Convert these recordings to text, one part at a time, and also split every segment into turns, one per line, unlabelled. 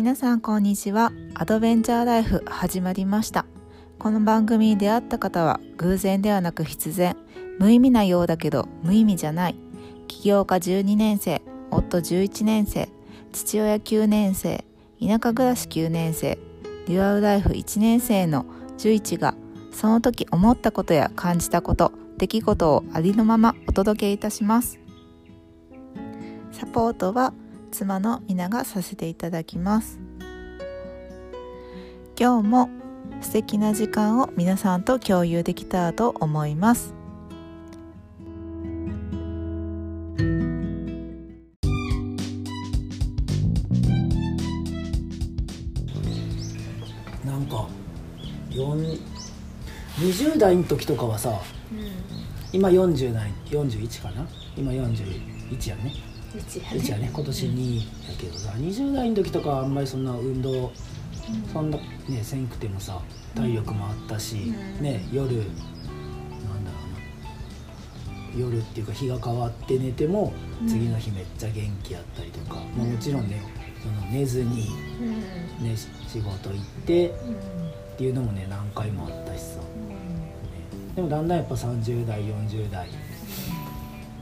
皆さんこんにちは。アドベンチャーライフ始まりました。この番組に出会った方は偶然ではなく必然。無意味なようだけど無意味じゃない。起業家12年生夫11年生父親9年生田舎暮らし9年生デュアルライフ1年生の11がその時思ったことや感じたこと出来事をありのままお届けいたします。サポートは妻の皆がさせていただきます。今日も素敵な時間を皆さんと共有できたらと思います。
なんか4 20代の時とかはさ今40代41かな？今41やね1やね。今年2やけどさ20代の時とかはあんまりそんな運動そんなねせんくてもさ体力もあったし、
うん。
ね夜なんだろうな。夜っていうか日が変わって寝ても
うん。
次の日めっちゃ元気やったりとか、まあ、もちろんねその寝ずに、ね、し仕事行ってっていうのもね何回もあったしさ、ね、でもだんだんやっぱ30代40代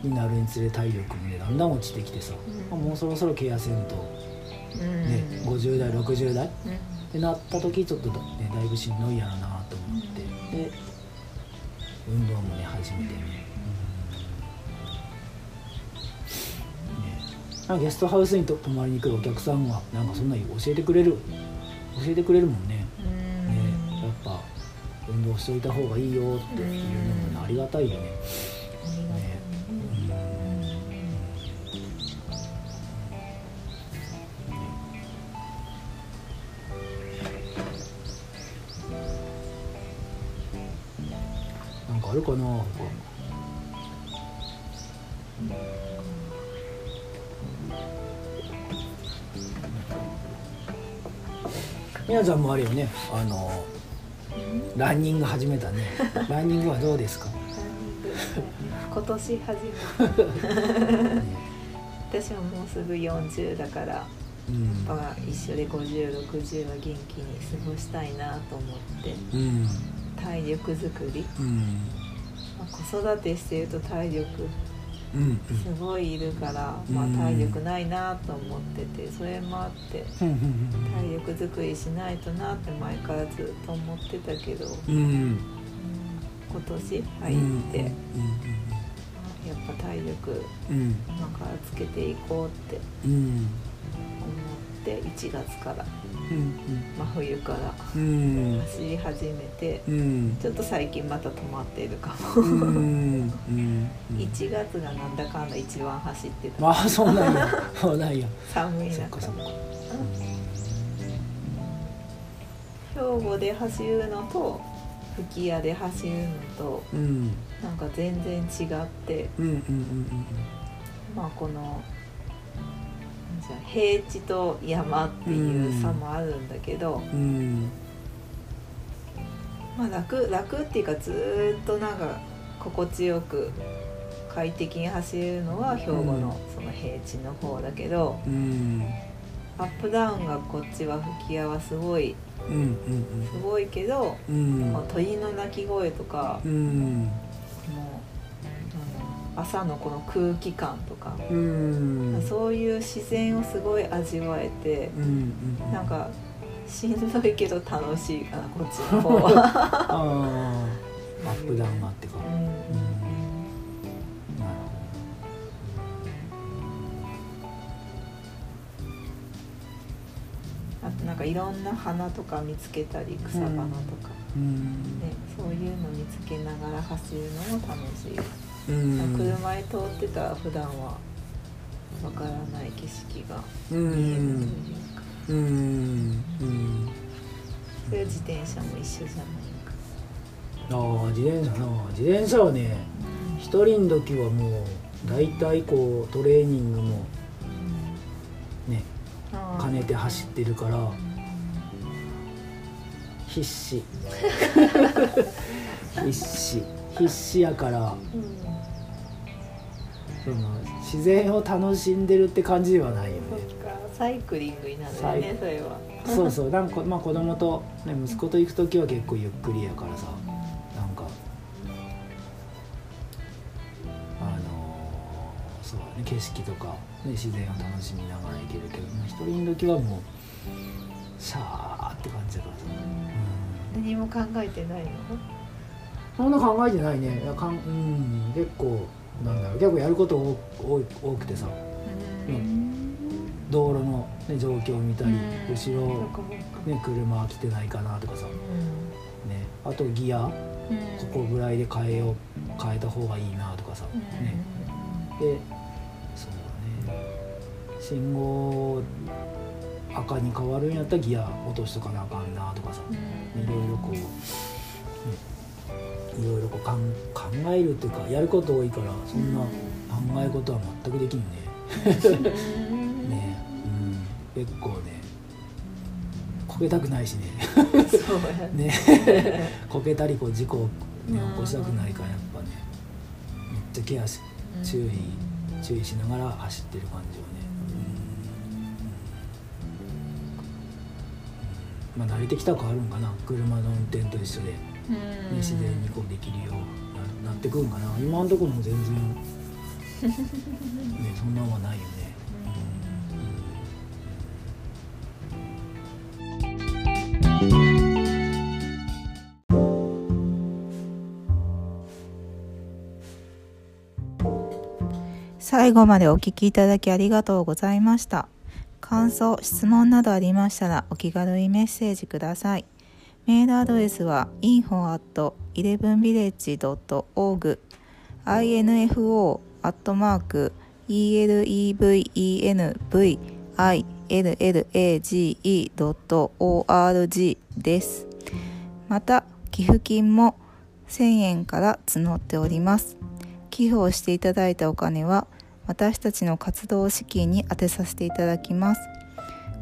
になるにつれ体力もねだんだん落ちてきてさ、
うん。
まあもうそろそろケアせんと、ね50代60代ってなった時ちょっとだ,、ね、だいぶしんどいやろなと思って、で運動もね始めてね,、ね。なんかゲストハウスにと泊まりに来るお客さんはなんかそんなに教えてくれる教えてくれるもんね。ね。やっぱ運動しといた方がいいよっていうのもねありがたいよね。かあるかな。他みなちゃんもあるよね。あのランニング始めたね。ランニングはどうですか、
今年初め
ね
私はもうすぐ40だから
うん
やっぱ一緒で5060は元気に過ごしたいなと思って
うん
体力づくり、
うん
まあ、子育てしてると体力
うん
すごいいるから、
うん。
まあ、体力ないなと思っててそれもあって体力づくりしないとなって前からずっと思ってたけど、うん。今年入
うん
って、やっぱ体力
うん。
今からつけていこうってて1月から
うん
真冬から
うん。
走り始めて
うん。
ちょっと最近また止まってるか
う
も、
んうん
1月がなんだかんだ一番走ってた、
まあそうなんや。そうなんや。
寒い中。
そ
兵庫で走るのと吹屋で走るのと
うん。
なんか全然違って。
うんうんうん。
まあこの平地と山っていう差もあるんだけど、
うんうん
まあ楽楽っていうかずーっとなんか心地よく快適に走れるのは兵庫のその平地の方だけど、
うん。
アップダウンがこっちは吹屋はすごい
うんうん
すごいけど、
うん。
鳥の鳴き声とか、
うん。
もう朝のこの空気感とか、
うん。
そういう自然をすごい味わえて
うんうん
なんかしんどいけど楽しいかなこっちの方は。
アップダウンがあってか
うん
うん。なる
あとなんかいろんな花とか見つけたり草花とか、
うん。
ね、そういうの見つけながら走るのも楽しい、
うん
車に通ってたら普段はわからない景色が
う
見えるとい
ん
うか、
うんうん
それ自転車も一緒じゃないか、
ああ自転車な。自転車はね一人の時はもう大体こうトレーニングもね兼ねて走ってるから必死。必死。必死やから。
うん
その自然を楽しんでるって感じではないよね。
そっかサイクリングになるよねそれは。
そうそうなんかまあ子供と、ね、息子と行く時は結構ゆっくりやからさなんかあのーそうだね景色とか、ね、自然を楽しみながら行けるけど、まあ、一人の時はもうシャーって感じだからさ、うん、
何も考えてないの？
そんな考えてないね。いやかん、うん、結構なんだろう結構やること多多くてさ。道路の、ね、状況を見たり、
うん。
後ろね、車来てないかなとかさ、ね、あとギアこ
うん。
こぐらいで変えよう変えた方がいいなとかさ、
うん。
ね、でそうだね。信号赤に変わるんやったらギア落としとかなあかんなとかさ。
うん。
いろいろこう、ね、いろいろこう考えるっていうかやること多いからそんな考え事は全くできんね。
うん。
ね、うん、結構ねこけたくないしね。
ね。
ね。こけたりこう事故を、ね、
うん。
起こしたくないからやっぱねめっちゃケアし注意注意しながら走ってる感じはね、うん。まあ慣れてきたら変わるんかな。車の運転と一緒で、ね、
うん。
自然にこうできるようにななってくんかな。今のところも全然。ねそんなんはないよね、
最後までお聞きいただきありがとうございました。感想質問などありましたらお気軽にメッセージくださいメールアドレスは info.11village.org info.elevenvillage.org です。また寄付金も1000円から募っております。寄付をしていただいたお金は私たちの活動資金に充てさせていただきます。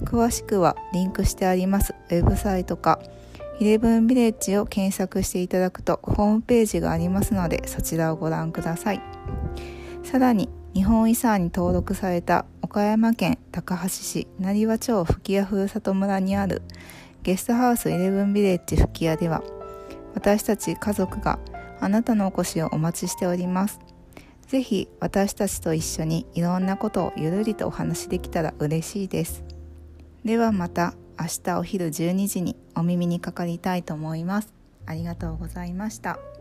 詳しくはリンクしてありますウェブサイトかイレブンビレッジを検索していただくとホームページがありますのでそちらをご覧ください。さらに日本遺産に登録された岡山県高梁市成羽町吹屋ふるさと村にあるゲストハウスイレブンビレッジ吹屋では私たち家族があなたのお越しをお待ちしております。ぜひ私たちと一緒にいろんなことをゆるりとお話しできたら嬉しいです。ではまた。明日お昼12時にお耳にかかりたいと思いますありがとうございました。